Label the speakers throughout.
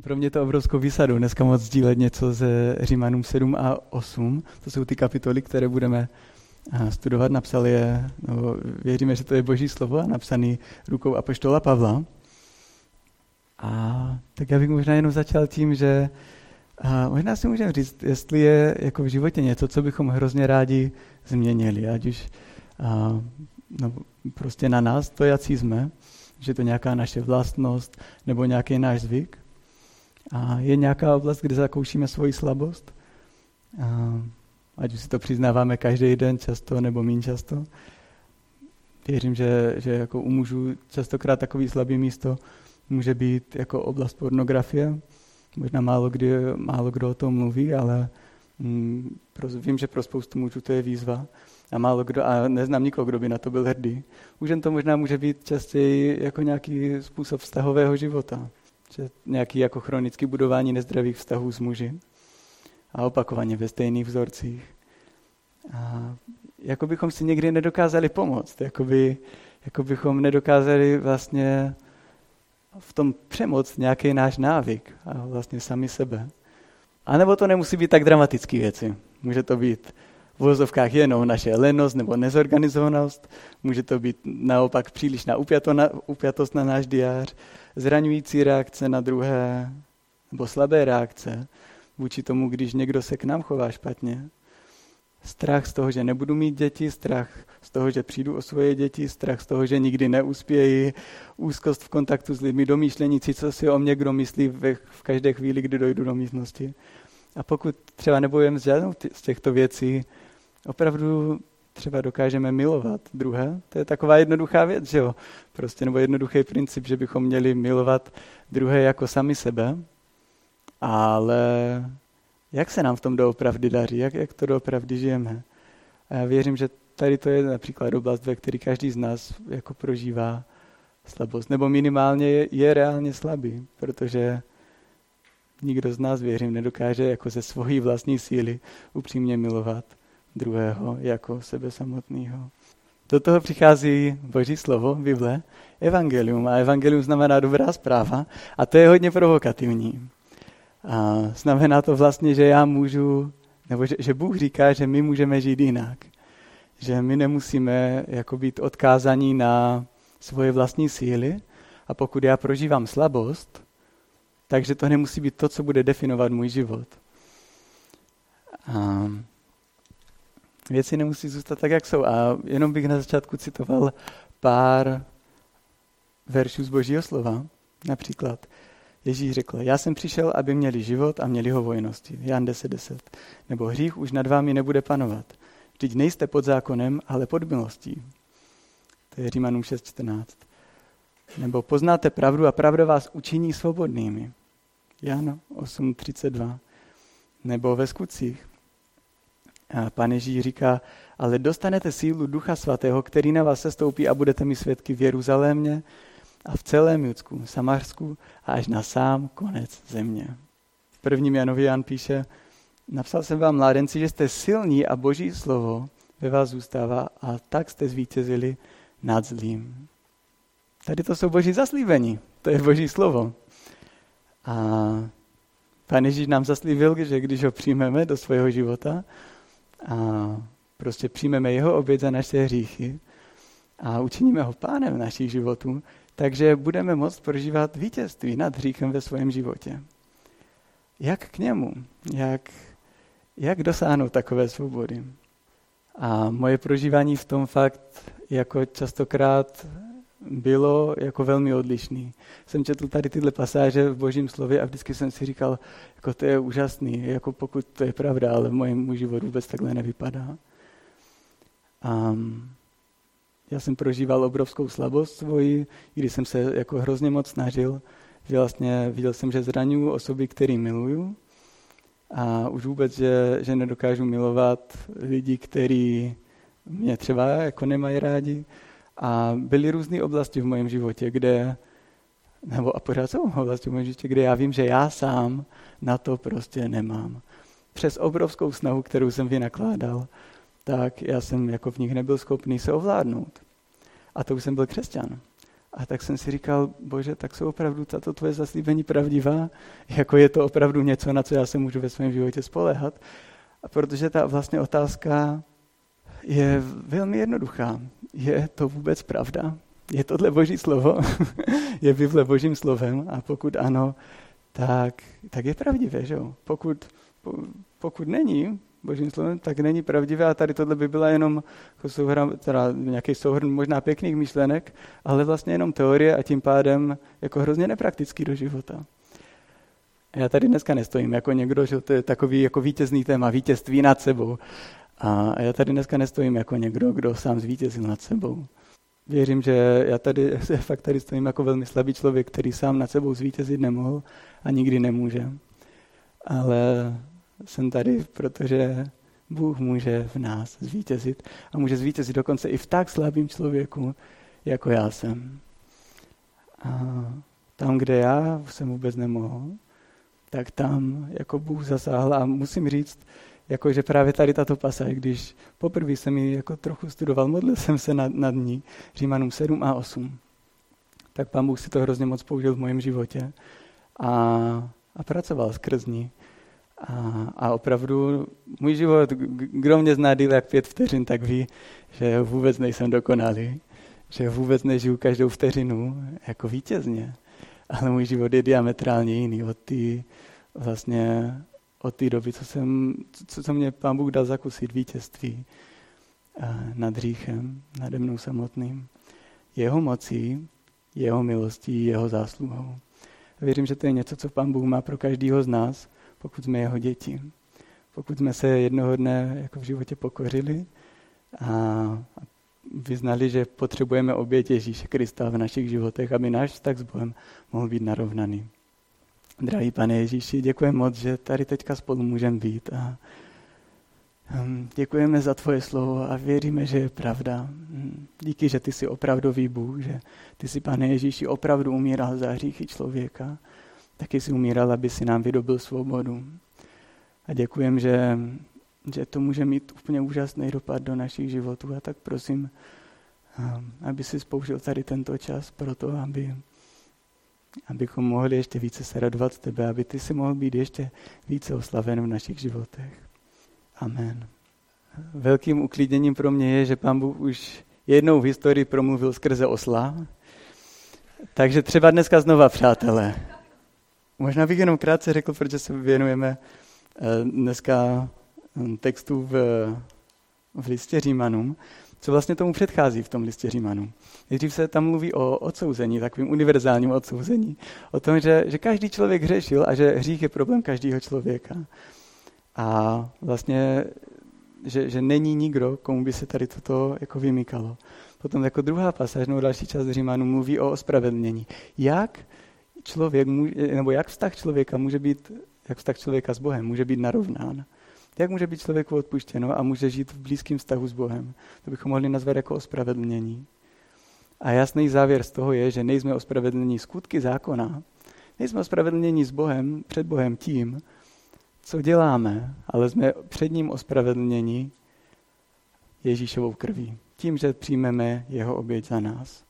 Speaker 1: Pro mě to obrovskou výsadu dneska moc sdílet něco ze Římanům 7 a 8. To jsou ty kapitoly, které budeme studovat. Napsal je, no, věříme, že to je boží slovo, napsaný rukou apoštola Pavla. A tak já bych možná jenom začal tím, že a možná si můžeme říct, jestli je jako v životě něco, co bychom hrozně rádi změnili, ať už a, no, prostě na nás, to jací jsme, že to nějaká naše vlastnost nebo nějaký náš zvyk. A je nějaká oblast, kde zakoušíme svoji slabost, a, ať už si to přiznáváme každý den často nebo méně často. Věřím, že, že jako u mužů častokrát takový slabý místo může být jako oblast pornografie. Možná málo, kdy, málo kdo o tom mluví, ale mm, vím, že pro spoustu mužů to je výzva. A málo kdo, a neznám nikoho, kdo by na to byl hrdý. Už jen to možná může být častěji jako nějaký způsob vztahového života. Že nějaký jako chronický budování nezdravých vztahů s muži. A opakovaně ve stejných vzorcích. A jako bychom si někdy nedokázali pomoct. Jako, by, jako bychom nedokázali vlastně v tom přemoc nějaký náš návyk a vlastně sami sebe. A nebo to nemusí být tak dramatické věci. Může to být vozovkách jenom naše lenost nebo nezorganizovanost, může to být naopak příliš na upjatost na náš diář, zraňující reakce na druhé, nebo slabé reakce vůči tomu, když někdo se k nám chová špatně. Strach z toho, že nebudu mít děti, strach z toho, že přijdu o svoje děti, strach z toho, že nikdy neuspěji, úzkost v kontaktu s lidmi, domýšlení co si o mě kdo myslí v každé chvíli, kdy dojdu do místnosti. A pokud třeba nebojujeme s žádnou z těchto věcí, opravdu třeba dokážeme milovat druhé. To je taková jednoduchá věc, že jo? Prostě, nebo jednoduchý princip, že bychom měli milovat druhé jako sami sebe. Ale jak se nám v tom doopravdy daří? Jak, jak to doopravdy žijeme? A já věřím, že tady to je například oblast, ve které každý z nás jako prožívá slabost. Nebo minimálně je, je reálně slabý, protože nikdo z nás, věřím, nedokáže jako ze svojí vlastní síly upřímně milovat druhého jako sebe samotného. Do toho přichází Boží slovo, Bible, evangelium. A evangelium znamená dobrá zpráva. A to je hodně provokativní. A znamená to vlastně, že já můžu, nebo že, že Bůh říká, že my můžeme žít jinak. Že my nemusíme jako být odkázaní na svoje vlastní síly. A pokud já prožívám slabost, takže to nemusí být to, co bude definovat můj život. A věci nemusí zůstat tak, jak jsou. A jenom bych na začátku citoval pár veršů z Božího slova. Například Ježíš řekl, já jsem přišel, aby měli život a měli ho vojnosti. Jan 10.10. 10. Nebo hřích už nad vámi nebude panovat. Vždyť nejste pod zákonem, ale pod milostí. To je Římanům 6.14. Nebo poznáte pravdu a pravda vás učiní svobodnými. Jan 8.32. Nebo ve skutcích. A pan Ježíš říká, ale dostanete sílu Ducha Svatého, který na vás sestoupí a budete mi svědky v Jeruzalémě a v celém Judsku, Samarsku a až na sám konec země. V prvním Janovi Jan píše, napsal jsem vám, mládenci, že jste silní a boží slovo ve vás zůstává a tak jste zvítězili nad zlým. Tady to jsou boží zaslíbení, to je boží slovo. A Pán Ježíš nám zaslíbil, že když ho přijmeme do svého života a prostě přijmeme jeho oběd za naše hříchy a učiníme ho pánem našich životů, takže budeme moct prožívat vítězství nad hříchem ve svém životě. Jak k němu? Jak, jak dosáhnout takové svobody? A moje prožívání v tom fakt jako častokrát bylo jako velmi odlišný. Jsem četl tady tyhle pasáže v božím slově a vždycky jsem si říkal, jako to je úžasný, jako pokud to je pravda, ale v mojím život vůbec takhle nevypadá. Um, já jsem prožíval obrovskou slabost svoji, když jsem se jako hrozně moc snažil, že vlastně viděl jsem, že zraňuju osoby, které miluju a už vůbec, že, že nedokážu milovat lidi, kteří mě třeba jako nemají rádi. A byly různé oblasti v mém životě, kde, nebo a pořád jsou oblasti v mém životě, kde já vím, že já sám na to prostě nemám. Přes obrovskou snahu, kterou jsem vynakládal, tak já jsem jako v nich nebyl schopný se ovládnout. A to už jsem byl křesťan. A tak jsem si říkal, bože, tak jsou opravdu tato tvoje zaslíbení pravdivá? Jako je to opravdu něco, na co já se můžu ve svém životě spolehat? A protože ta vlastně otázka je velmi jednoduchá. Je to vůbec pravda? Je tohle boží slovo? je Bible božím slovem? A pokud ano, tak, tak je pravdivé, že? Pokud, pokud není božím slovem, tak není pravdivé a tady tohle by byla jenom jako souhrn, teda nějaký souhrn možná pěkných myšlenek, ale vlastně jenom teorie a tím pádem jako hrozně nepraktický do života. Já tady dneska nestojím jako někdo, že to je takový jako vítězný téma, vítězství nad sebou. A já tady dneska nestojím jako někdo, kdo sám zvítězil nad sebou. Věřím, že já tady fakt tady stojím jako velmi slabý člověk, který sám nad sebou zvítězit nemohl a nikdy nemůže. Ale jsem tady, protože Bůh může v nás zvítězit a může zvítězit dokonce i v tak slabým člověku, jako já jsem. A tam, kde já jsem vůbec nemohl, tak tam jako Bůh zasáhl a musím říct, jako že právě tady tato pasáž, když poprvé jsem ji jako trochu studoval, modlil jsem se nad, nad ní, Římanům 7 a 8, tak pán Bůh si to hrozně moc použil v mém životě a, a pracoval skrz ní. A, a opravdu můj život, kdo mě zná díl jak pět vteřin, tak ví, že vůbec nejsem dokonalý, že vůbec nežiju každou vteřinu jako vítězně. Ale můj život je diametrálně jiný od té vlastně od té doby, co, jsem, co, co mě pán Bůh dal zakusit vítězství nad hříchem, nade mnou samotným. Jeho mocí, jeho milostí, jeho zásluhou. Věřím, že to je něco, co pán Bůh má pro každého z nás, pokud jsme jeho děti. Pokud jsme se jednoho dne jako v životě pokořili a vyznali, že potřebujeme oběť Ježíše Krista v našich životech, aby náš vztah s Bohem mohl být narovnaný. Drahý pane Ježíši, děkujeme moc, že tady teďka spolu můžeme být a hm, děkujeme za tvoje slovo a věříme, že je pravda. Hm, díky, že ty jsi opravdový Bůh, že ty jsi, pane Ježíši, opravdu umíral za hříchy člověka. Taky jsi umíral, aby si nám vydobil svobodu. A děkujeme, že, že to může mít úplně úžasný dopad do našich životů. A tak prosím, hm, aby si spoužil tady tento čas pro to, aby abychom mohli ještě více se radovat z tebe, aby ty si mohl být ještě více oslaven v našich životech. Amen. Velkým uklidněním pro mě je, že pán Bůh už jednou v historii promluvil skrze osla, takže třeba dneska znova, přátelé. Možná bych jenom krátce řekl, protože se věnujeme eh, dneska hm, textu v, v listě Římanům co vlastně tomu předchází v tom listě Římanů. Nejdřív se tam mluví o odsouzení, takovým univerzálním odsouzení. O tom, že, že každý člověk hřešil a že hřích je problém každého člověka. A vlastně, že, že není nikdo, komu by se tady toto jako vymykalo. Potom jako druhá pasáž, nebo další část Římanů mluví o ospravedlnění. Jak člověk, může, nebo jak vztah člověka může být, jak vztah člověka s Bohem může být narovnán. Jak může být člověku odpuštěno a může žít v blízkém vztahu s Bohem? To bychom mohli nazvat jako ospravedlnění. A jasný závěr z toho je, že nejsme ospravedlnění skutky zákona, nejsme ospravedlnění s Bohem, před Bohem tím, co děláme, ale jsme před ním ospravedlnění Ježíšovou krví. Tím, že přijmeme jeho oběť za nás.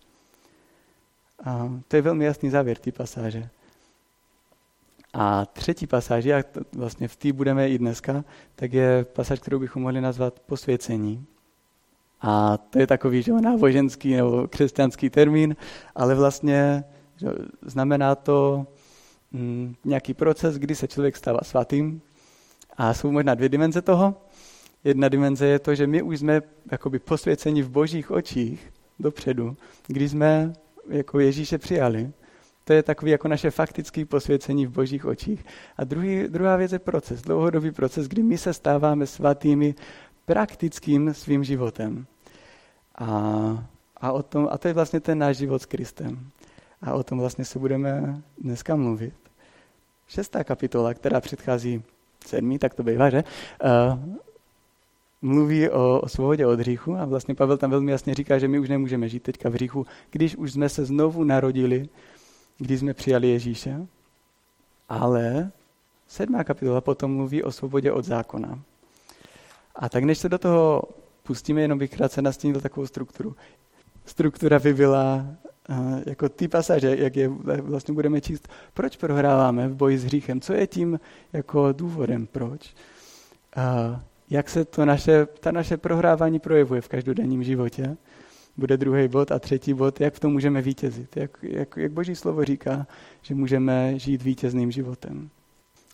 Speaker 1: A to je velmi jasný závěr té pasáže. A třetí pasáž, jak vlastně v té budeme i dneska, tak je pasáž, kterou bychom mohli nazvat posvěcení. A to je takový že náboženský nebo křesťanský termín, ale vlastně že znamená to mm, nějaký proces, kdy se člověk stává svatým. A jsou možná dvě dimenze toho. Jedna dimenze je to, že my už jsme jakoby posvěceni v božích očích dopředu, když jsme jako Ježíše přijali. To je takový jako naše faktické posvěcení v božích očích. A druhý, druhá věc je proces, dlouhodobý proces, kdy my se stáváme svatými praktickým svým životem. A, a, o tom, a to je vlastně ten náš život s Kristem. A o tom vlastně se budeme dneska mluvit. Šestá kapitola, která předchází sedmý, tak to bývá, že? Uh, mluví o, o svobodě od hříchu a vlastně Pavel tam velmi jasně říká, že my už nemůžeme žít teďka v hříchu, když už jsme se znovu narodili když jsme přijali Ježíše. Ale sedmá kapitola potom mluví o svobodě od zákona. A tak než se do toho pustíme, jenom bych krátce nastínil takovou strukturu. Struktura by byla jako ty pasáže, jak je vlastně budeme číst, proč prohráváme v boji s hříchem, co je tím jako důvodem, proč. A jak se to naše, ta naše prohrávání projevuje v každodenním životě. Bude druhý bod a třetí bod, jak v tom můžeme vítězit. Jak, jak, jak Boží slovo říká, že můžeme žít vítězným životem.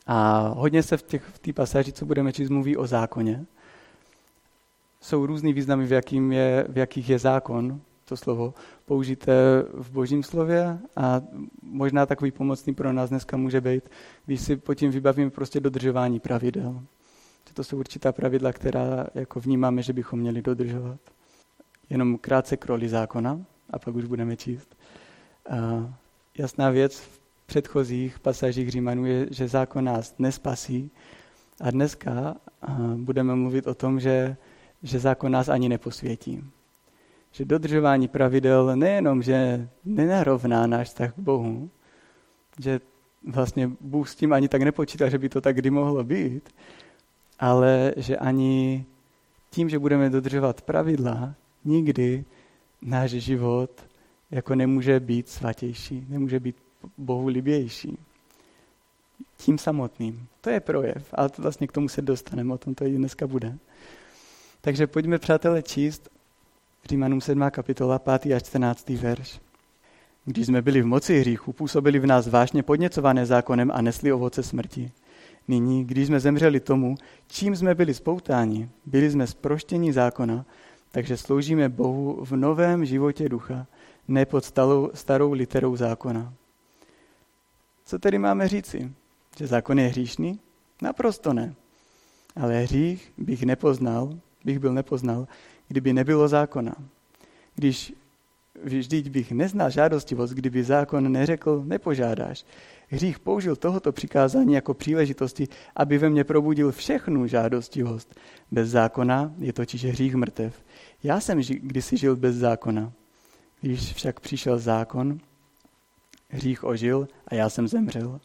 Speaker 1: A hodně se v té v pasáži, co budeme číst, mluví o zákoně. Jsou různý významy, v, jakým je, v jakých je zákon, to slovo použité v božím slově a možná takový pomocný pro nás dneska může být, když si pod tím vybavíme prostě dodržování pravidel. To jsou určitá pravidla, která jako vnímáme, že bychom měli dodržovat. Jenom krátce k roli zákona a pak už budeme číst. A jasná věc v předchozích pasažích Římanů je, že zákon nás nespasí a dneska budeme mluvit o tom, že, že zákon nás ani neposvětí že dodržování pravidel nejenom, že nenarovná náš vztah k Bohu, že vlastně Bůh s tím ani tak nepočítal, že by to tak kdy mohlo být, ale že ani tím, že budeme dodržovat pravidla, nikdy náš život jako nemůže být svatější, nemůže být Bohu libější. Tím samotným. To je projev, ale to vlastně k tomu se dostaneme, o tom to i dneska bude. Takže pojďme, přátelé, číst Římanům 7. kapitola, 5. až 14. verš. Když jsme byli v moci hříchu, působili v nás vážně podněcované zákonem a nesli ovoce smrti. Nyní, když jsme zemřeli tomu, čím jsme byli spoutáni, byli jsme zproštění zákona, takže sloužíme Bohu v novém životě ducha, ne pod starou, starou literou zákona. Co tedy máme říci? Že zákon je hříšný? Naprosto ne. Ale hřích bych nepoznal, bych byl nepoznal, kdyby nebylo zákona. Když vždyť bych neznal žádostivost, kdyby zákon neřekl, nepožádáš. Hřích použil tohoto přikázání jako příležitosti, aby ve mně probudil všechnu žádostivost. Bez zákona je totiž hřích mrtev. Já jsem kdysi žil bez zákona. Když však přišel zákon, hřích ožil a já jsem zemřel.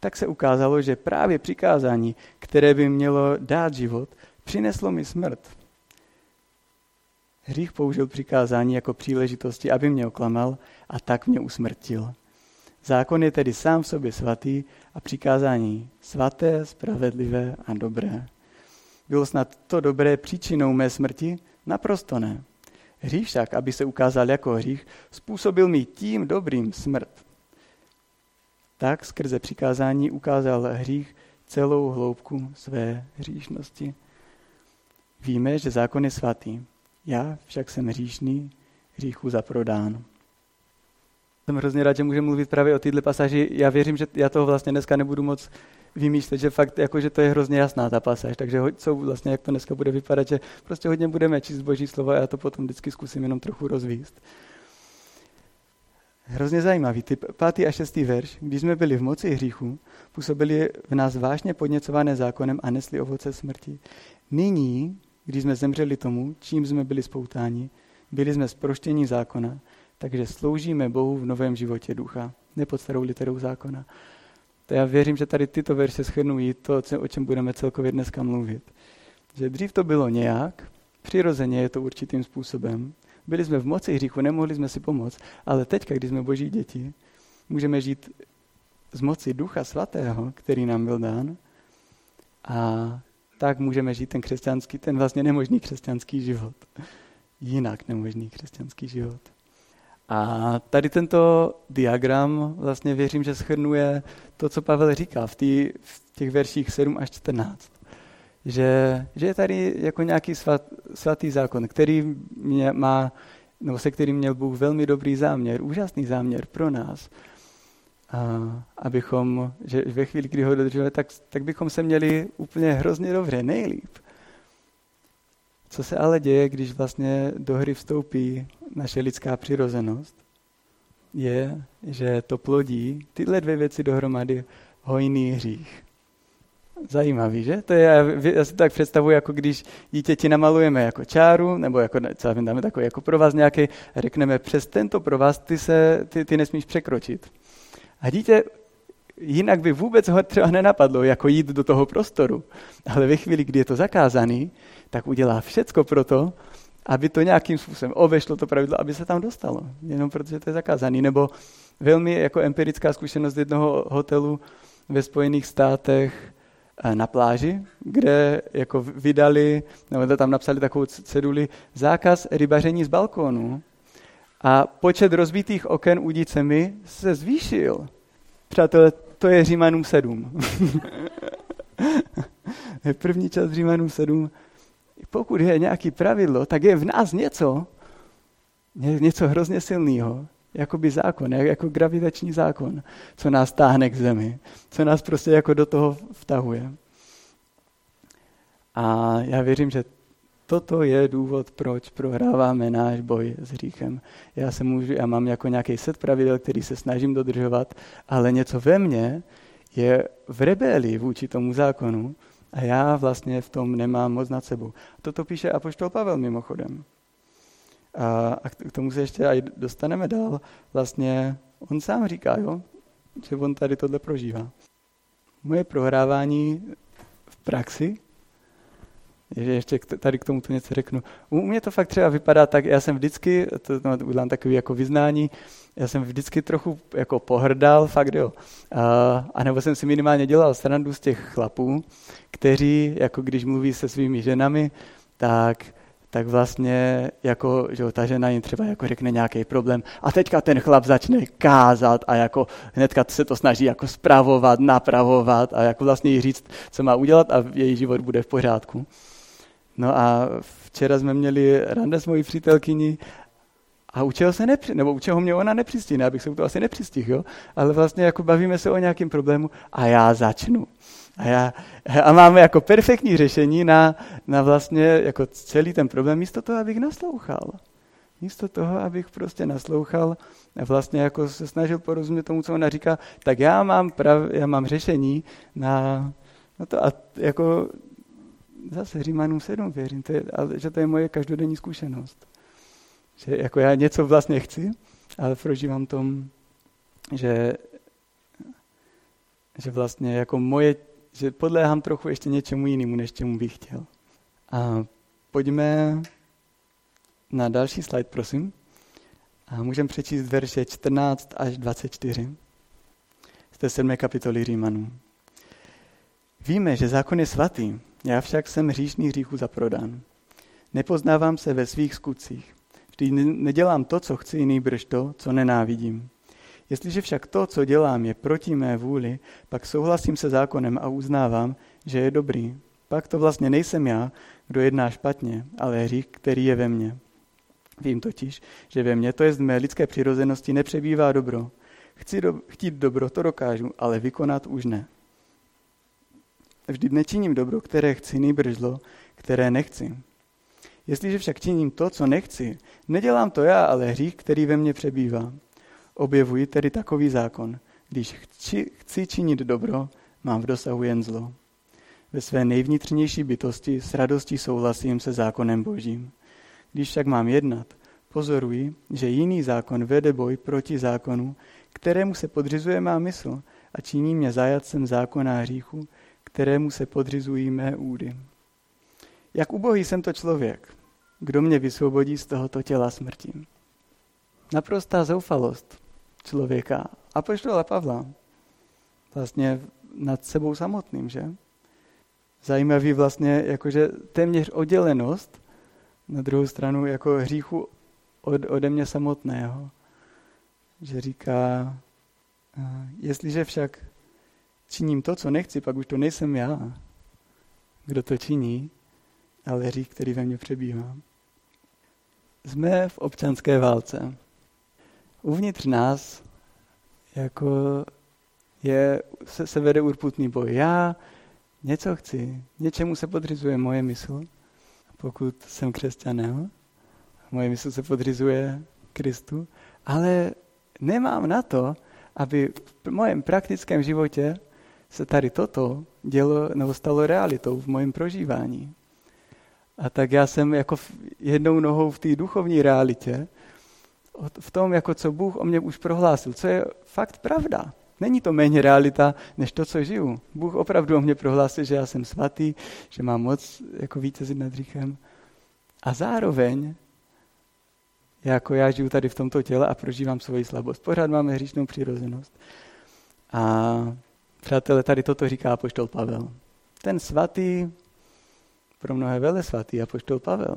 Speaker 1: Tak se ukázalo, že právě přikázání, které by mělo dát život, přineslo mi smrt. Hřích použil přikázání jako příležitosti, aby mě oklamal a tak mě usmrtil. Zákon je tedy sám v sobě svatý a přikázání svaté, spravedlivé a dobré. Bylo snad to dobré příčinou mé smrti? Naprosto ne. Hřích však, aby se ukázal jako hřích, způsobil mi tím dobrým smrt. Tak skrze přikázání ukázal hřích celou hloubku své hříšnosti. Víme, že zákon je svatý. Já však jsem hříšný, hříchu zaprodán. Jsem hrozně rád, že můžeme mluvit právě o této pasáži. Já věřím, že já toho vlastně dneska nebudu moc vymýšlet, že fakt, jako, že to je hrozně jasná ta pasáž, takže co vlastně, jak to dneska bude vypadat, že prostě hodně budeme číst Boží slova a já to potom vždycky zkusím jenom trochu rozvíst. Hrozně zajímavý, ty pátý a šestý verš. Když jsme byli v moci hříchu, působili v nás vážně podněcované zákonem a nesli ovoce smrti. Nyní když jsme zemřeli tomu, čím jsme byli spoutáni, byli jsme zproštění zákona, takže sloužíme Bohu v novém životě ducha, ne pod starou literou zákona. To já věřím, že tady tyto verše schrnují to, o čem budeme celkově dneska mluvit. Že dřív to bylo nějak, přirozeně je to určitým způsobem. Byli jsme v moci hříchu, nemohli jsme si pomoct, ale teď, když jsme boží děti, můžeme žít z moci Ducha Svatého, který nám byl dán a tak můžeme žít ten křesťanský, ten vlastně nemožný křesťanský život. Jinak nemožný křesťanský život. A tady tento diagram vlastně věřím, že schrnuje to, co Pavel říká v, tý, v těch verších 7 až 14. Že, že je tady jako nějaký svat, svatý zákon, který mě má, nebo se kterým měl Bůh velmi dobrý záměr, úžasný záměr pro nás a abychom, že ve chvíli, kdy ho dodržujeme, tak, tak bychom se měli úplně hrozně dobře, nejlíp. Co se ale děje, když vlastně do hry vstoupí naše lidská přirozenost, je, že to plodí tyhle dvě věci dohromady hojný hřích. Zajímavý, že? To je, já si tak představuji, jako když dítěti namalujeme jako čáru, nebo jako, co dáme takový jako provaz nějaký, řekneme, přes tento provaz ty, se, ty, ty nesmíš překročit. A dítě jinak by vůbec ho třeba nenapadlo, jako jít do toho prostoru. Ale ve chvíli, kdy je to zakázaný, tak udělá všecko pro to, aby to nějakým způsobem obešlo to pravidlo, aby se tam dostalo, jenom protože to je zakázaný. Nebo velmi jako empirická zkušenost jednoho hotelu ve Spojených státech eh, na pláži, kde jako vydali, nebo tam napsali takovou ceduli, zákaz rybaření z balkónu a počet rozbitých oken udicemi se zvýšil. Přátelé, to je Římanům 7. První část Římanům 7. Pokud je nějaký pravidlo, tak je v nás něco, něco hrozně silného, jako by zákon, jako gravitační zákon, co nás táhne k zemi, co nás prostě jako do toho vtahuje. A já věřím, že toto je důvod, proč prohráváme náš boj s hříchem. Já se můžu, já mám jako nějaký set pravidel, který se snažím dodržovat, ale něco ve mně je v rebelii vůči tomu zákonu a já vlastně v tom nemám moc nad sebou. Toto píše Apoštol Pavel mimochodem. A, a k tomu se ještě aj dostaneme dál. Vlastně on sám říká, jo, že on tady tohle prožívá. Moje prohrávání v praxi že ještě tady k tomuto něco řeknu. U mě to fakt třeba vypadá tak, já jsem vždycky, to no, udělám takový jako vyznání, já jsem vždycky trochu jako pohrdal, fakt jo. A, a nebo jsem si minimálně dělal srandu z těch chlapů, kteří, jako když mluví se svými ženami, tak tak vlastně jako, že ta žena jim třeba jako řekne nějaký problém a teďka ten chlap začne kázat a jako hnedka se to snaží jako spravovat, napravovat a jako vlastně jí říct, co má udělat a její život bude v pořádku. No a včera jsme měli rande s mojí přítelkyní a u čeho se nepři, nebo u čeho mě ona nepřistihne, abych se u toho asi nepřistihl, jo? ale vlastně jako bavíme se o nějakém problému a já začnu. A, já, a máme jako perfektní řešení na, na vlastně jako celý ten problém, místo toho, abych naslouchal. Místo toho, abych prostě naslouchal a vlastně jako se snažil porozumět tomu, co ona říká, tak já mám, prav, já mám řešení na, na to a jako zase Římanům 7 věřím, to je, ale, že to je moje každodenní zkušenost. Že jako já něco vlastně chci, ale prožívám tom, že, že vlastně jako moje, že podléhám trochu ještě něčemu jinému, než čemu bych chtěl. A pojďme na další slide, prosím. A můžeme přečíst verše 14 až 24 z té sedmé kapitoly Římanů. Víme, že zákon je svatý, já však jsem hříšný hříchu zaprodan. Nepoznávám se ve svých skutcích. Vždyť nedělám to, co chci, jiný brž to, co nenávidím. Jestliže však to, co dělám, je proti mé vůli, pak souhlasím se zákonem a uznávám, že je dobrý. Pak to vlastně nejsem já, kdo jedná špatně, ale hřích, který je ve mně. Vím totiž, že ve mně, to je z mé lidské přirozenosti, nepřebývá dobro. Chci do, chtít dobro, to dokážu, ale vykonat už ne. Vždyť nečiním dobro, které chci, nejbrž zlo, které nechci. Jestliže však činím to, co nechci, nedělám to já, ale hřích, který ve mně přebývá. Objevuji tedy takový zákon. Když chci, chci činit dobro, mám v dosahu jen zlo. Ve své nejvnitřnější bytosti s radostí souhlasím se zákonem božím. Když však mám jednat, pozoruji, že jiný zákon vede boj proti zákonu, kterému se podřizuje má mysl a činí mě zajatcem zákona hříchu, kterému se podřizují mé údy. Jak ubohý jsem to člověk, kdo mě vysvobodí z tohoto těla smrti. Naprostá zoufalost člověka. A poštola Pavla. Vlastně nad sebou samotným, že? Zajímavý vlastně, jakože téměř oddělenost, na druhou stranu jako hříchu od, ode mě samotného. Že říká, jestliže však činím to, co nechci, pak už to nejsem já, kdo to činí, ale hřích, který ve mně přebývá. Jsme v občanské válce. Uvnitř nás jako je, se, se vede urputný boj. Já něco chci, něčemu se podřizuje moje mysl, pokud jsem křesťanem, moje mysl se podřizuje Kristu, ale nemám na to, aby v mojem praktickém životě se tady toto dělo, nebo stalo realitou v mojem prožívání. A tak já jsem jako jednou nohou v té duchovní realitě, v tom, jako co Bůh o mě už prohlásil, co je fakt pravda. Není to méně realita, než to, co žiju. Bůh opravdu o mě prohlásil, že já jsem svatý, že mám moc jako vítězit nad hříchem. A zároveň jako já žiju tady v tomto těle a prožívám svoji slabost. Pořád máme hříšnou přirozenost. A přátelé, tady toto říká apoštol Pavel. Ten svatý, pro mnohé vele svatý, apoštol Pavel.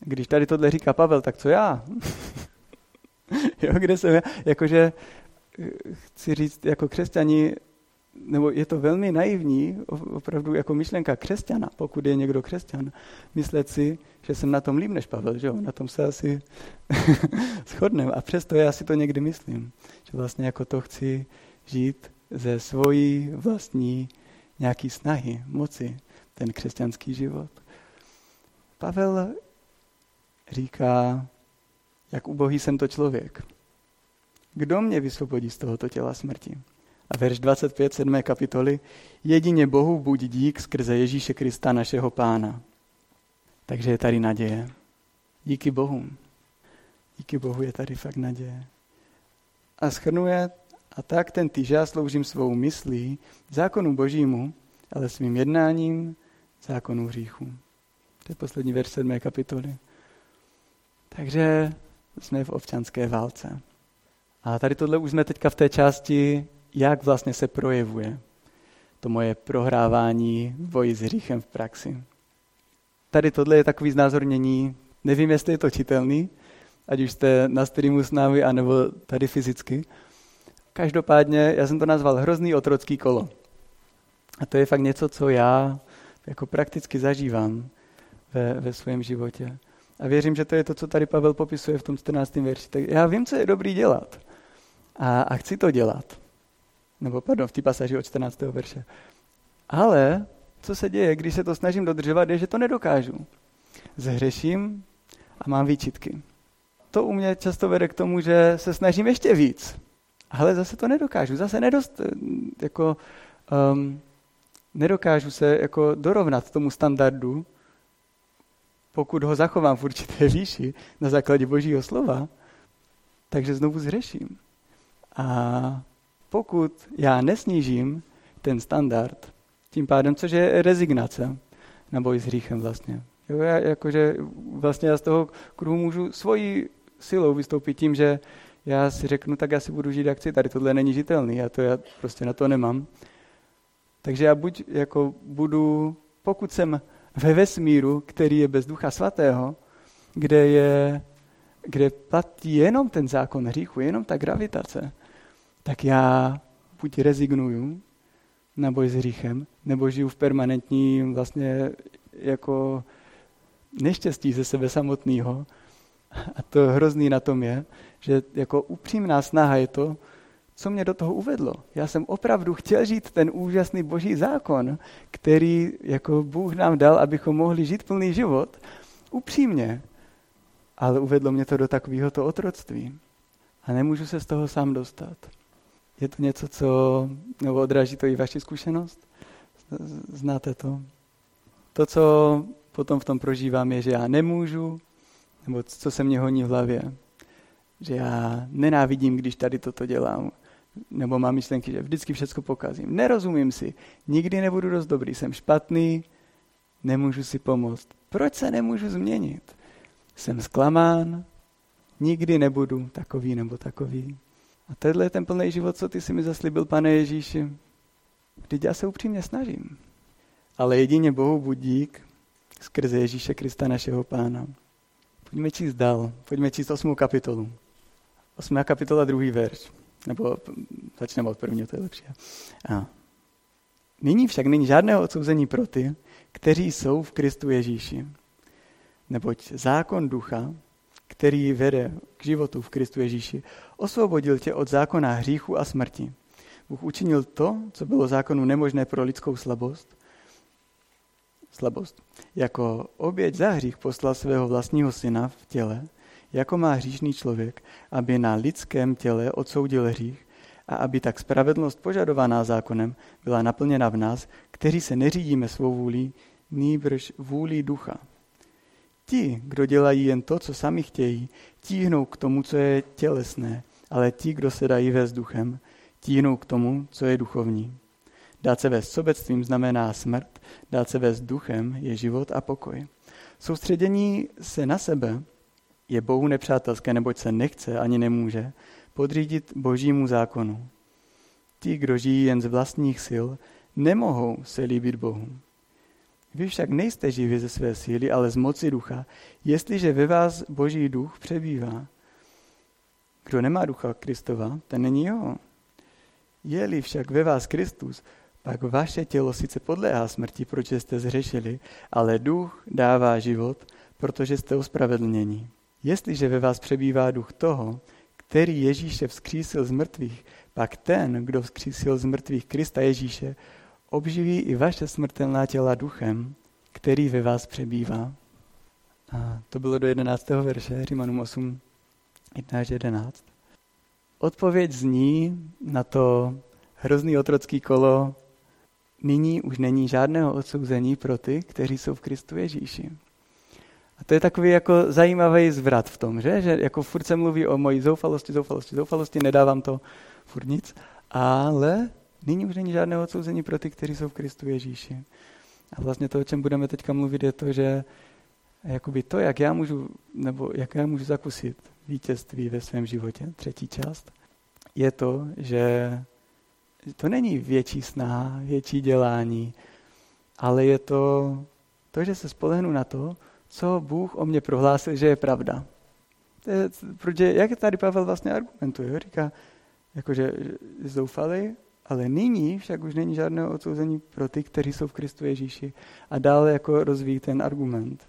Speaker 1: Když tady tohle říká Pavel, tak co já? jo, kde jsem já? Jakože chci říct, jako křesťani nebo je to velmi naivní, opravdu jako myšlenka křesťana, pokud je někdo křesťan, myslet si, že jsem na tom líp než Pavel, že jo? na tom se asi shodneme. A přesto já si to někdy myslím, že vlastně jako to chci žít ze svojí vlastní nějaký snahy, moci, ten křesťanský život. Pavel říká, jak ubohý jsem to člověk. Kdo mě vysvobodí z tohoto těla smrti? A verš 25, 7. kapitoly. Jedině Bohu buď dík skrze Ježíše Krista, našeho pána. Takže je tady naděje. Díky Bohu. Díky Bohu je tady fakt naděje. A schrnuje, a tak ten týž já sloužím svou myslí zákonu božímu, ale svým jednáním zákonu hříchu. To je poslední verš 7. kapitoly. Takže jsme v občanské válce. A tady tohle už jsme teďka v té části jak vlastně se projevuje to moje prohrávání v boji s hříchem v praxi. Tady tohle je takový znázornění, nevím, jestli je to čitelný, ať už jste na streamu s námi, anebo tady fyzicky. Každopádně já jsem to nazval hrozný otrocký kolo. A to je fakt něco, co já jako prakticky zažívám ve, ve svém životě. A věřím, že to je to, co tady Pavel popisuje v tom 14. verši. Tak já vím, co je dobrý dělat. A, a chci to dělat. Nebo pardon, v té pasáži od 14. verše. Ale co se děje, když se to snažím dodržovat, je, že to nedokážu. Zhřeším a mám výčitky. To u mě často vede k tomu, že se snažím ještě víc. Ale zase to nedokážu. Zase nedost, jako, um, nedokážu se jako dorovnat tomu standardu, pokud ho zachovám v určité výši na základě božího slova, takže znovu zhřeším. A pokud já nesnížím ten standard, tím pádem, což je rezignace na boj s hříchem vlastně. Jo, já, jakože vlastně já z toho kruhu můžu svojí silou vystoupit tím, že já si řeknu, tak já si budu žít jak chci, tady tohle není žitelný, a to já prostě na to nemám. Takže já buď jako budu, pokud jsem ve vesmíru, který je bez ducha svatého, kde je, kde platí jenom ten zákon hříchu, jenom ta gravitace, tak já buď rezignuju na boj s hříchem, nebo žiju v permanentním vlastně jako neštěstí ze sebe samotného. A to hrozný na tom je, že jako upřímná snaha je to, co mě do toho uvedlo. Já jsem opravdu chtěl žít ten úžasný boží zákon, který jako Bůh nám dal, abychom mohli žít plný život, upřímně. Ale uvedlo mě to do takového to otroctví. A nemůžu se z toho sám dostat. Je to něco, co, nebo odráží to i vaši zkušenost? Znáte to? To, co potom v tom prožívám, je, že já nemůžu, nebo co se mě honí v hlavě. Že já nenávidím, když tady toto dělám. Nebo mám myšlenky, že vždycky všechno pokazím. Nerozumím si. Nikdy nebudu dost dobrý. Jsem špatný, nemůžu si pomoct. Proč se nemůžu změnit? Jsem zklamán, nikdy nebudu takový nebo takový. A tohle je ten plný život, co ty si mi zaslíbil, pane Ježíši. Vždyť já se upřímně snažím. Ale jedině Bohu buď dík skrze Ježíše Krista našeho pána. Pojďme číst dál. Pojďme číst osmou kapitolu. Osmá kapitola, druhý verš. Nebo začneme od prvního, to je lepší. A. Nyní však není žádného odsouzení pro ty, kteří jsou v Kristu Ježíši. Neboť zákon ducha, který vede k životu v Kristu Ježíši, osvobodil tě od zákona hříchu a smrti. Bůh učinil to, co bylo zákonu nemožné pro lidskou slabost, slabost. Jako oběť za hřích poslal svého vlastního syna v těle, jako má hříšný člověk, aby na lidském těle odsoudil hřích a aby tak spravedlnost požadovaná zákonem byla naplněna v nás, kteří se neřídíme svou vůlí, nýbrž vůlí ducha. Ti, kdo dělají jen to, co sami chtějí, tíhnou k tomu, co je tělesné, ale ti, kdo se dají vést duchem, tíhnou k tomu, co je duchovní. Dát se vést sobectvím znamená smrt, dát se vést duchem je život a pokoj. Soustředění se na sebe je Bohu nepřátelské, neboť se nechce ani nemůže podřídit božímu zákonu. Ti, kdo žijí jen z vlastních sil, nemohou se líbit Bohu. Vy však nejste živi ze své síly, ale z moci ducha, jestliže ve vás boží duch přebývá. Kdo nemá ducha Kristova, ten není jeho. Je-li však ve vás Kristus, pak vaše tělo sice podléhá smrti, protože jste zřešili, ale duch dává život, protože jste ospravedlněni. Jestliže ve vás přebývá duch toho, který Ježíše vzkřísil z mrtvých, pak ten, kdo vzkřísil z mrtvých Krista Ježíše, obživí i vaše smrtelná těla duchem, který ve vás přebývá. A to bylo do 11. verše, Římanům 8, 1 až 11. Odpověď zní na to hrozný otrocký kolo, nyní už není žádného odsouzení pro ty, kteří jsou v Kristu Ježíši. A to je takový jako zajímavý zvrat v tom, že? že jako furt se mluví o mojí zoufalosti, zoufalosti, zoufalosti, nedávám to furt nic, ale nyní už není žádného odsouzení pro ty, kteří jsou v Kristu Ježíši. A vlastně to, o čem budeme teďka mluvit, je to, že jakoby to, jak já můžu, nebo jak já můžu zakusit vítězství ve svém životě, třetí část, je to, že to není větší snaha, větší dělání, ale je to to, že se spolehnu na to, co Bůh o mě prohlásil, že je pravda. To je, protože jak tady Pavel vlastně argumentuje, říká, jakože zoufalý, ale nyní však už není žádného odsouzení pro ty, kteří jsou v Kristu Ježíši. A dále jako rozvíjí ten argument.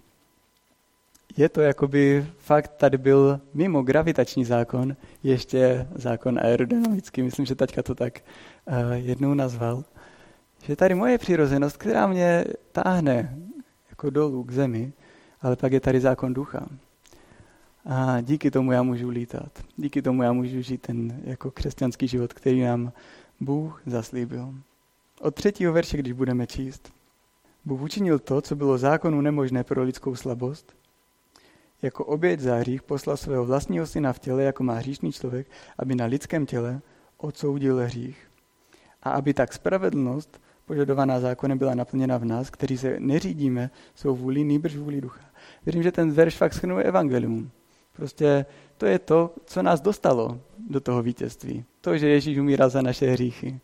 Speaker 1: Je to jakoby fakt, tady byl mimo gravitační zákon, ještě zákon aerodynamický, myslím, že taťka to tak uh, jednou nazval, že tady moje přirozenost, která mě táhne jako dolů k zemi, ale pak je tady zákon ducha. A díky tomu já můžu lítat. Díky tomu já můžu žít ten jako křesťanský život, který nám Bůh zaslíbil. Od třetího verše, když budeme číst. Bůh učinil to, co bylo zákonu nemožné pro lidskou slabost. Jako oběť za hřích poslal svého vlastního syna v těle, jako má hříšný člověk, aby na lidském těle odsoudil hřích. A aby tak spravedlnost, požadovaná zákonem, byla naplněna v nás, kteří se neřídíme svou vůli, nýbrž vůli ducha. Věřím, že ten verš fakt schrnuje evangelium. Prostě to je to, co nás dostalo do toho vítězství. To, že Ježíš umíral za naše hříchy.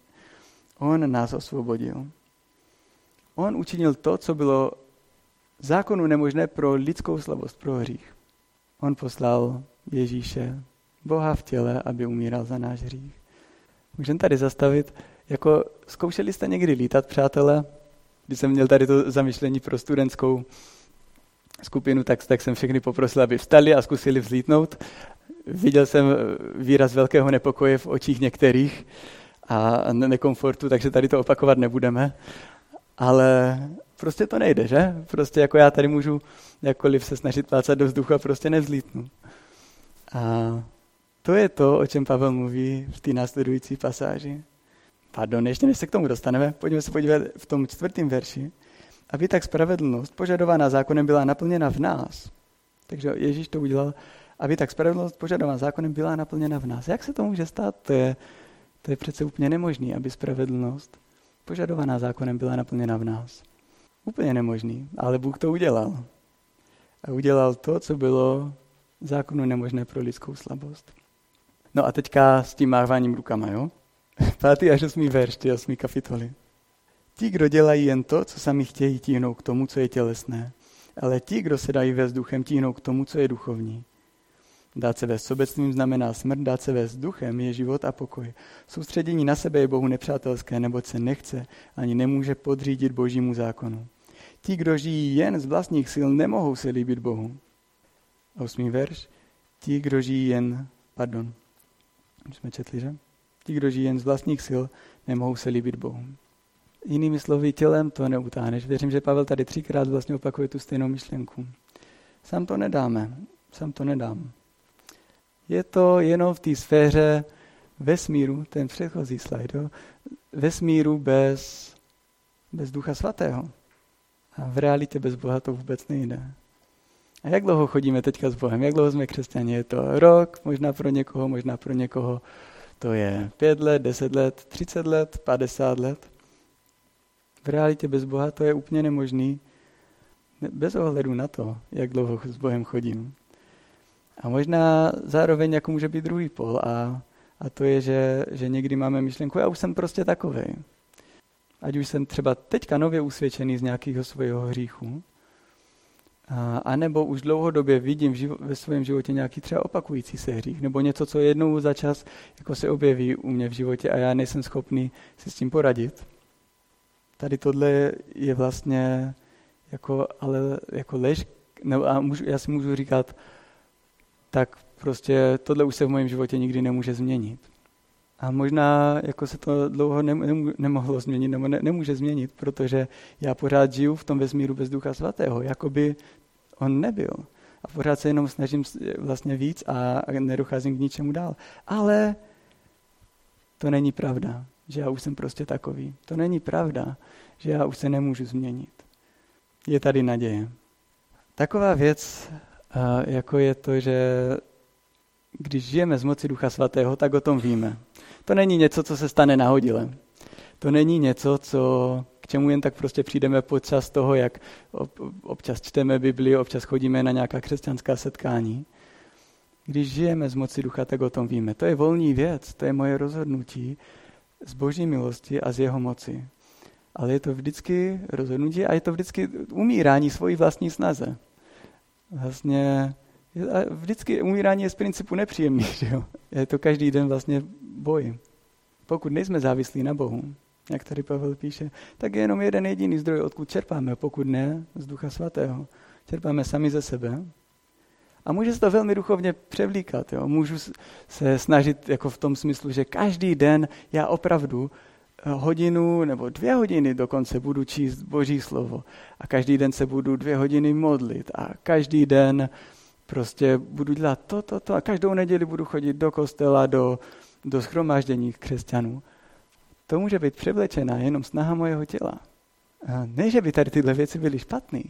Speaker 1: On nás osvobodil. On učinil to, co bylo zákonu nemožné pro lidskou slabost, pro hřích. On poslal Ježíše, Boha v těle, aby umíral za náš hřích. Můžeme tady zastavit, jako zkoušeli jste někdy lítat, přátelé? Když jsem měl tady to zamyšlení pro studentskou skupinu, tak, tak jsem všechny poprosil, aby vstali a zkusili vzlítnout. Viděl jsem výraz velkého nepokoje v očích některých a nekomfortu, takže tady to opakovat nebudeme. Ale prostě to nejde, že? Prostě jako já tady můžu jakkoliv se snažit plácat do vzduchu a prostě nevzlítnu. A to je to, o čem Pavel mluví v té následující pasáži. Pardon, ještě než se k tomu dostaneme, pojďme se podívat v tom čtvrtém verši aby tak spravedlnost požadovaná zákonem byla naplněna v nás. Takže Ježíš to udělal, aby tak spravedlnost požadovaná zákonem byla naplněna v nás. Jak se to může stát? To je, to je přece úplně nemožný, aby spravedlnost požadovaná zákonem byla naplněna v nás. Úplně nemožný, ale Bůh to udělal. A udělal to, co bylo zákonu nemožné pro lidskou slabost. No a teďka s tím máváním rukama, jo? Pátý až osmý verš, ty osmý kapitoly. Ti, kdo dělají jen to, co sami chtějí, tíhnou k tomu, co je tělesné. Ale ti, kdo se dají vést duchem, tíhnou k tomu, co je duchovní. Dát se vést sobectvím znamená smrt, dát se vést duchem je život a pokoj. Soustředění na sebe je Bohu nepřátelské, neboť se nechce ani nemůže podřídit božímu zákonu. Ti, kdo žijí jen z vlastních sil, nemohou se líbit Bohu. Osmý verš. Ti, kdo žijí jen, pardon, už jsme četli, že? Ti, kdo žijí jen z vlastních sil, nemohou se líbit Bohu. Jinými slovy, tělem to neutáhneš. Věřím, že Pavel tady třikrát vlastně opakuje tu stejnou myšlenku. Sám to nedáme, sám to nedám. Je to jenom v té sféře vesmíru, ten předchozí slide, jo? vesmíru bez, bez ducha svatého. A v realitě bez Boha to vůbec nejde. A jak dlouho chodíme teďka s Bohem? Jak dlouho jsme křesťani? Je to rok, možná pro někoho, možná pro někoho to je pět let, deset let, třicet let, padesát let. V realitě bez Boha to je úplně nemožný, bez ohledu na to, jak dlouho s Bohem chodím. A možná zároveň jako může být druhý pol a, a to je, že, že někdy máme myšlenku, já už jsem prostě takový. Ať už jsem třeba teďka nově usvědčený z nějakého svého hříchu, a, a nebo už dlouhodobě vidím v živo, ve svém životě nějaký třeba opakující se hřích, nebo něco, co jednou za čas jako se objeví u mě v životě a já nejsem schopný si s tím poradit. Tady tohle je vlastně jako, ale jako lež, nebo a můžu, já si můžu říkat, tak prostě tohle už se v mém životě nikdy nemůže změnit. A možná jako se to dlouho ne, nemohlo změnit, nebo ne, nemůže změnit, protože já pořád žiju v tom vesmíru bez Ducha Svatého, jako by on nebyl. A pořád se jenom snažím vlastně víc a nedocházím k ničemu dál. Ale to není pravda, že já už jsem prostě takový. To není pravda, že já už se nemůžu změnit. Je tady naděje. Taková věc, jako je to, že když žijeme z moci Ducha Svatého, tak o tom víme. To není něco, co se stane nahodile. To není něco, co, k čemu jen tak prostě přijdeme počas toho, jak občas čteme Bibli, občas chodíme na nějaká křesťanská setkání. Když žijeme z moci ducha, tak o tom víme. To je volný věc, to je moje rozhodnutí z boží milosti a z jeho moci. Ale je to vždycky rozhodnutí a je to vždycky umírání svojí vlastní snaze. Vlastně vždycky umírání je z principu nepříjemný, že jo? Je to každý den vlastně boj. Pokud nejsme závislí na Bohu, jak tady Pavel píše, tak je jenom jeden jediný zdroj, odkud čerpáme, pokud ne z Ducha Svatého. Čerpáme sami ze sebe. A může se to velmi duchovně převlíkat. Jo? Můžu se snažit jako v tom smyslu, že každý den já opravdu eh, hodinu nebo dvě hodiny dokonce budu číst Boží slovo. A každý den se budu dvě hodiny modlit. A každý den prostě budu dělat to, to, to. A každou neděli budu chodit do kostela, do, do schromáždění křesťanů. To může být převlečená jenom snaha mojeho těla. A ne, že by tady tyhle věci byly špatné,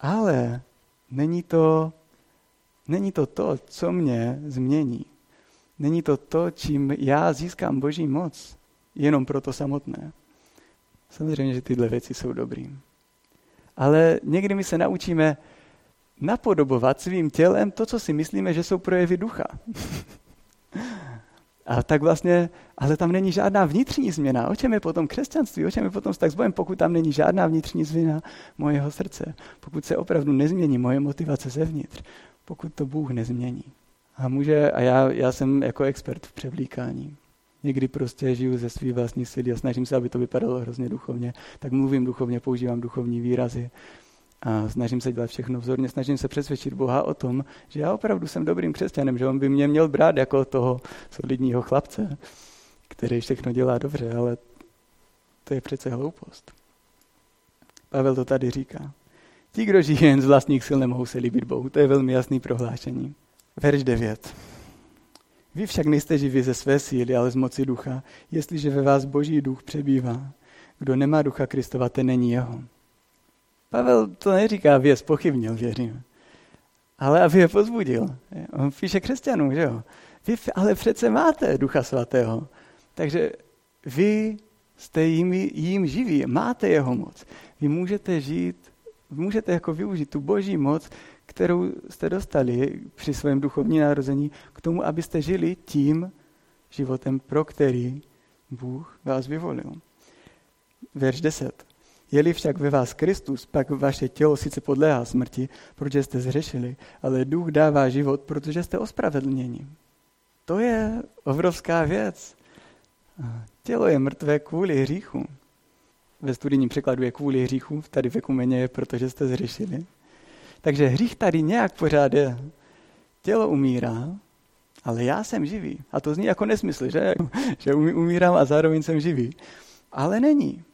Speaker 1: ale není to, není to to, co mě změní. Není to to, čím já získám boží moc, jenom proto samotné. Samozřejmě, že tyhle věci jsou dobrý. Ale někdy my se naučíme napodobovat svým tělem to, co si myslíme, že jsou projevy ducha. A tak vlastně, ale tam není žádná vnitřní změna. O čem je potom křesťanství? O čem je potom vztah s pokud tam není žádná vnitřní změna mojeho srdce? Pokud se opravdu nezmění moje motivace zevnitř? Pokud to Bůh nezmění. A může, a já, já jsem jako expert v převlíkání. Někdy prostě žiju ze svých vlastních sil a snažím se, aby to vypadalo hrozně duchovně. Tak mluvím duchovně, používám duchovní výrazy a snažím se dělat všechno vzorně, snažím se přesvědčit Boha o tom, že já opravdu jsem dobrým křesťanem, že on by mě měl brát jako toho solidního chlapce, který všechno dělá dobře, ale to je přece hloupost. Pavel to tady říká. Ti, kdo žijí jen z vlastních sil, nemohou se líbit Bohu. To je velmi jasný prohlášení. Verš 9. Vy však nejste živí ze své síly, ale z moci ducha, jestliže ve vás boží duch přebývá. Kdo nemá ducha Kristova, ten není jeho. Pavel to neříká, aby je spochybnil, věřím. Ale aby je pozbudil. On píše křesťanům, že jo. Vy ale přece máte Ducha Svatého. Takže vy jste jim, jim živí, máte jeho moc. Vy můžete žít, můžete jako využít tu boží moc, kterou jste dostali při svém duchovním narození k tomu, abyste žili tím životem, pro který Bůh vás vyvolil. Verš 10. Je-li však ve vás Kristus, pak vaše tělo sice podléhá smrti, protože jste zřešili, ale duch dává život, protože jste ospravedlněni. To je obrovská věc. Tělo je mrtvé kvůli hříchu. Ve studijním překladu je kvůli hříchu, tady v ekumeně je, protože jste zřešili. Takže hřích tady nějak pořád je. Tělo umírá, ale já jsem živý. A to zní jako nesmysl, že? že umírám a zároveň jsem živý. Ale není.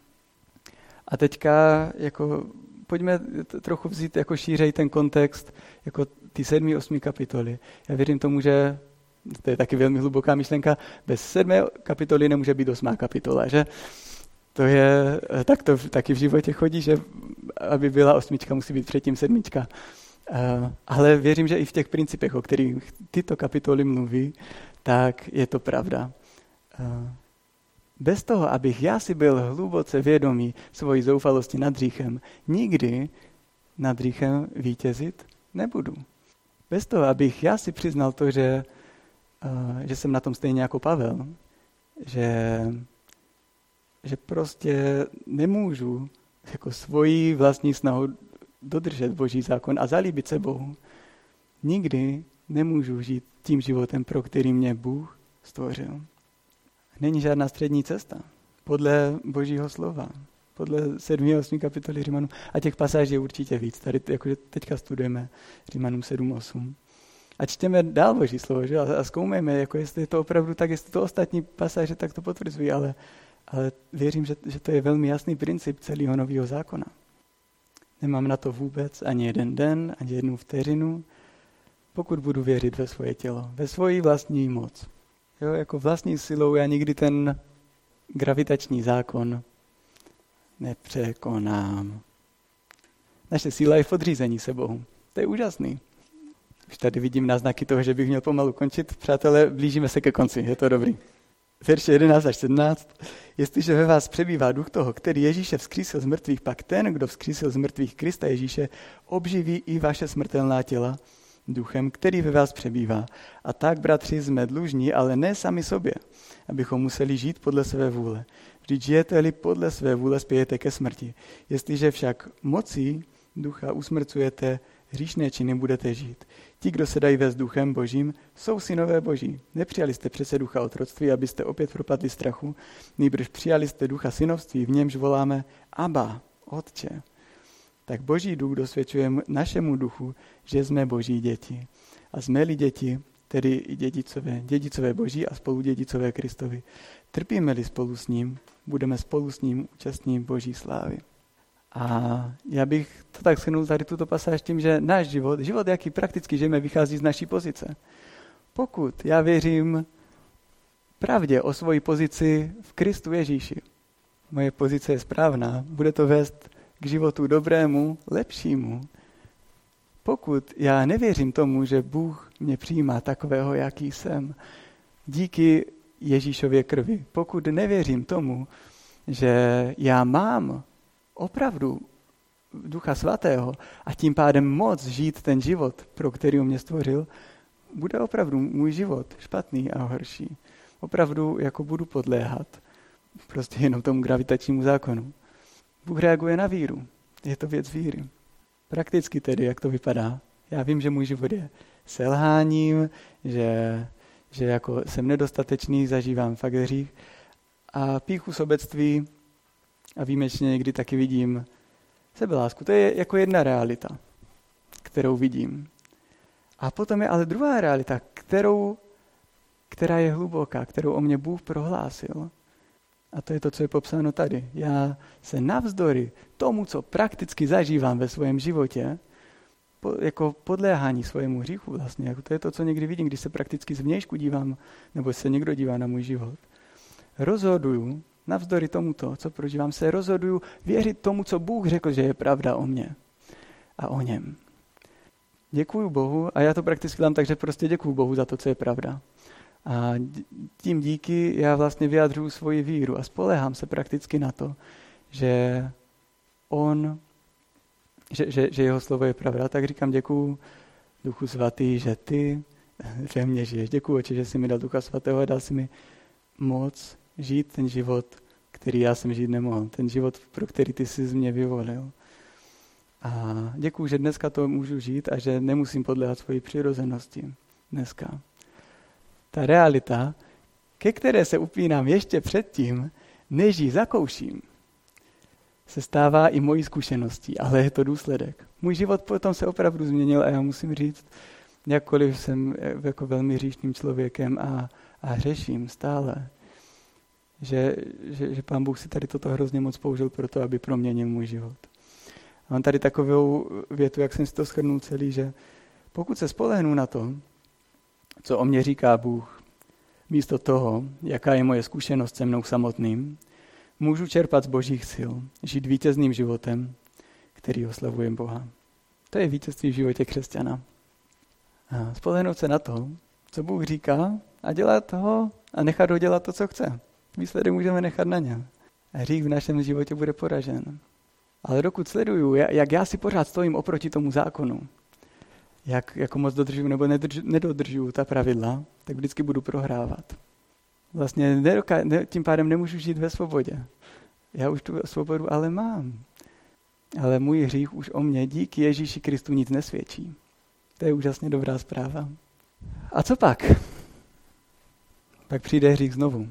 Speaker 1: A teďka jako pojďme trochu vzít jako šířej ten kontext jako ty sedmý, osmý kapitoly. Já věřím tomu, že to je taky velmi hluboká myšlenka, bez sedmé kapitoly nemůže být osmá kapitola, že? To je, tak to taky v životě chodí, že aby byla osmička, musí být předtím sedmička. Uh, ale věřím, že i v těch principech, o kterých tyto kapitoly mluví, tak je to pravda. Uh, bez toho, abych já si byl hluboce vědomý svojí zoufalosti nad hříchem, nikdy nad hříchem vítězit nebudu. bez toho, abych já si přiznal to, že, že jsem na tom stejně jako Pavel, že, že prostě nemůžu jako svoji vlastní snahu dodržet Boží zákon a zalíbit se Bohu. Nikdy nemůžu žít tím životem, pro který mě Bůh stvořil. Není žádná střední cesta. Podle Božího slova. Podle 7. a 8. kapitoly Římanů. A těch pasáží je určitě víc. Tady jakože teďka studujeme Římanům 7, 8. A čtěme dál Boží slovo, že? A, a zkoumejme, jako jestli je to opravdu tak, jestli to ostatní pasáže tak to potvrzují, ale, ale věřím, že, že to je velmi jasný princip celého nového zákona. Nemám na to vůbec ani jeden den, ani jednu vteřinu, pokud budu věřit ve svoje tělo, ve svoji vlastní moc. Jo, jako vlastní silou já nikdy ten gravitační zákon nepřekonám. Naše síla je v podřízení se Bohu. To je úžasný. Už tady vidím náznaky toho, že bych měl pomalu končit. Přátelé, blížíme se ke konci, je to dobrý. Verše 11 až 17. Jestliže ve vás přebývá duch toho, který Ježíše vzkřísil z mrtvých, pak ten, kdo vzkřísil z mrtvých Krista Ježíše, obživí i vaše smrtelná těla duchem, který ve vás přebývá. A tak, bratři, jsme dlužní, ale ne sami sobě, abychom museli žít podle své vůle. Vždyť žijete-li podle své vůle, spějete ke smrti. Jestliže však mocí ducha usmrcujete, hříšné činy budete žít. Ti, kdo se dají vést duchem božím, jsou synové boží. Nepřijali jste přece ducha otroctví, abyste opět propadli strachu, nýbrž přijali jste ducha synovství, v němž voláme Abba, Otče. Tak boží duch dosvědčuje našemu duchu, že jsme boží děti. A jsme-li děti, tedy i dědicové, dědicové boží a spolu dědicové Kristovi. Trpíme-li spolu s ním, budeme spolu s ním účastní boží slávy. A já bych to tak shrnul tady tuto pasáž tím, že náš život, život, jaký prakticky žijeme, vychází z naší pozice. Pokud já věřím pravdě o svoji pozici v Kristu Ježíši, moje pozice je správná, bude to vést k životu dobrému, lepšímu. Pokud já nevěřím tomu, že Bůh mě přijímá takového, jaký jsem, díky Ježíšově krvi, pokud nevěřím tomu, že já mám opravdu Ducha Svatého a tím pádem moc žít ten život, pro který mě stvořil, bude opravdu můj život špatný a horší. Opravdu jako budu podléhat prostě jenom tomu gravitačnímu zákonu. Bůh reaguje na víru. Je to věc víry. Prakticky tedy, jak to vypadá. Já vím, že můj život je selháním, že, že jako jsem nedostatečný, zažívám fakt hřích. A píchu sobectví a výjimečně někdy taky vidím sebelásku. To je jako jedna realita, kterou vidím. A potom je ale druhá realita, kterou, která je hluboká, kterou o mě Bůh prohlásil. A to je to, co je popsáno tady. Já se navzdory tomu, co prakticky zažívám ve svém životě, po, jako podléhání svojemu hříchu vlastně. Jako to je to, co někdy vidím, když se prakticky zvnějšku dívám, nebo se někdo dívá na můj život. Rozhoduju, navzdory tomuto, co prožívám, se rozhoduju věřit tomu, co Bůh řekl, že je pravda o mně a o něm. Děkuju Bohu a já to prakticky dám tak, že prostě děkuju Bohu za to, co je pravda. A tím díky já vlastně vyjadřuju svoji víru a spolehám se prakticky na to, že on, že, že, že jeho slovo je pravda. Tak říkám děkuju Duchu Svatý, že ty ve mně žiješ. Děkuju, oči, že jsi mi dal Ducha Svatého a dal si mi moc žít ten život, který já jsem žít nemohl. Ten život, pro který ty jsi z mě vyvolil. A děkuju, že dneska to můžu žít a že nemusím podléhat svoji přirozenosti dneska ta realita, ke které se upínám ještě předtím, než ji zakouším, se stává i mojí zkušeností, ale je to důsledek. Můj život potom se opravdu změnil a já musím říct, jakkoliv jsem jako velmi hříšným člověkem a, a hřeším stále, že, že, že pán Bůh si tady toto hrozně moc použil pro to, aby proměnil můj život. A mám tady takovou větu, jak jsem si to shrnul celý, že pokud se spolehnu na to, co o mě říká Bůh. Místo toho, jaká je moje zkušenost se mnou samotným, můžu čerpat z božích sil, žít vítězným životem, který oslavuje Boha. To je vítězství v životě křesťana. A spolehnout se na to, co Bůh říká a dělat toho a nechat ho dělat to, co chce. Výsledek můžeme nechat na něm. Hřích v našem životě bude poražen. Ale dokud sleduju, jak já si pořád stojím oproti tomu zákonu, jak jako moc dodržuju nebo nedodržuju ta pravidla, tak vždycky budu prohrávat. Vlastně ne, tím pádem nemůžu žít ve svobodě. Já už tu svobodu ale mám. Ale můj hřích už o mě díky Ježíši Kristu nic nesvědčí. To je úžasně dobrá zpráva. A co pak? Pak přijde hřích znovu.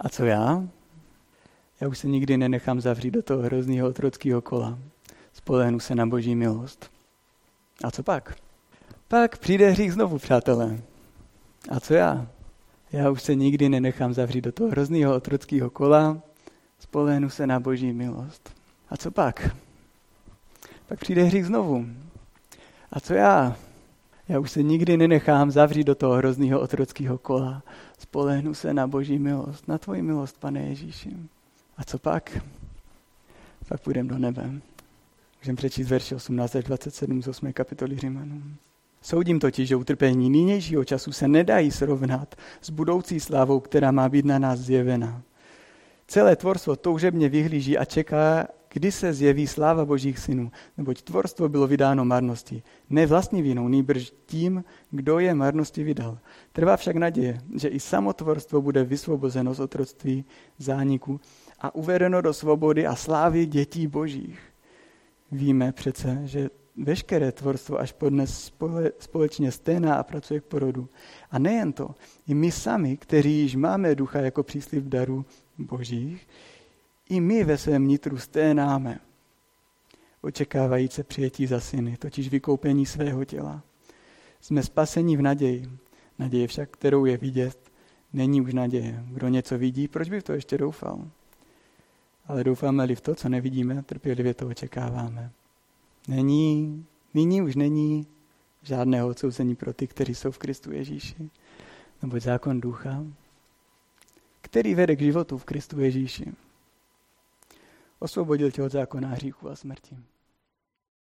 Speaker 1: A co já? Já už se nikdy nenechám zavřít do toho hrozného otrockého kola. Spolehnu se na boží milost. A co pak? Pak přijde hřích znovu, přátelé. A co já? Já už se nikdy nenechám zavřít do toho hrozného otrockého kola. Spolehnu se na boží milost. A co pak? Pak přijde hřích znovu. A co já? Já už se nikdy nenechám zavřít do toho hrozného otrockého kola. Spolehnu se na boží milost, na tvoji milost, pane Ježíši. A co pak? Pak půjdeme do nebe. Můžeme přečíst verše 18 až 27 z 8. kapitoly Římanů. Soudím totiž, že utrpení nynějšího času se nedají srovnat s budoucí slávou, která má být na nás zjevena. Celé tvorstvo toužebně vyhlíží a čeká, kdy se zjeví sláva božích synů, neboť tvorstvo bylo vydáno marnosti. Ne vlastní vinou, nýbrž tím, kdo je marnosti vydal. Trvá však naděje, že i samotvorstvo bude vysvobozeno z otroctví, zániku a uvedeno do svobody a slávy dětí božích. Víme přece, že veškeré tvorstvo až podnes spole, společně sténá a pracuje k porodu. A nejen to, i my sami, kteří již máme ducha jako příslip darů božích, i my ve svém nitru sténáme, očekávajíce přijetí za syny, totiž vykoupení svého těla. Jsme spaseni v naději. Naděje však, kterou je vidět, není už naděje. Kdo něco vidí, proč by v to ještě doufal? Ale doufáme-li v to, co nevidíme, trpělivě to očekáváme. Není, nyní už není žádného odsouzení pro ty, kteří jsou v Kristu Ježíši. Nebo zákon ducha, který vede k životu v Kristu Ježíši. Osvobodil tě od zákona hříchu a smrti.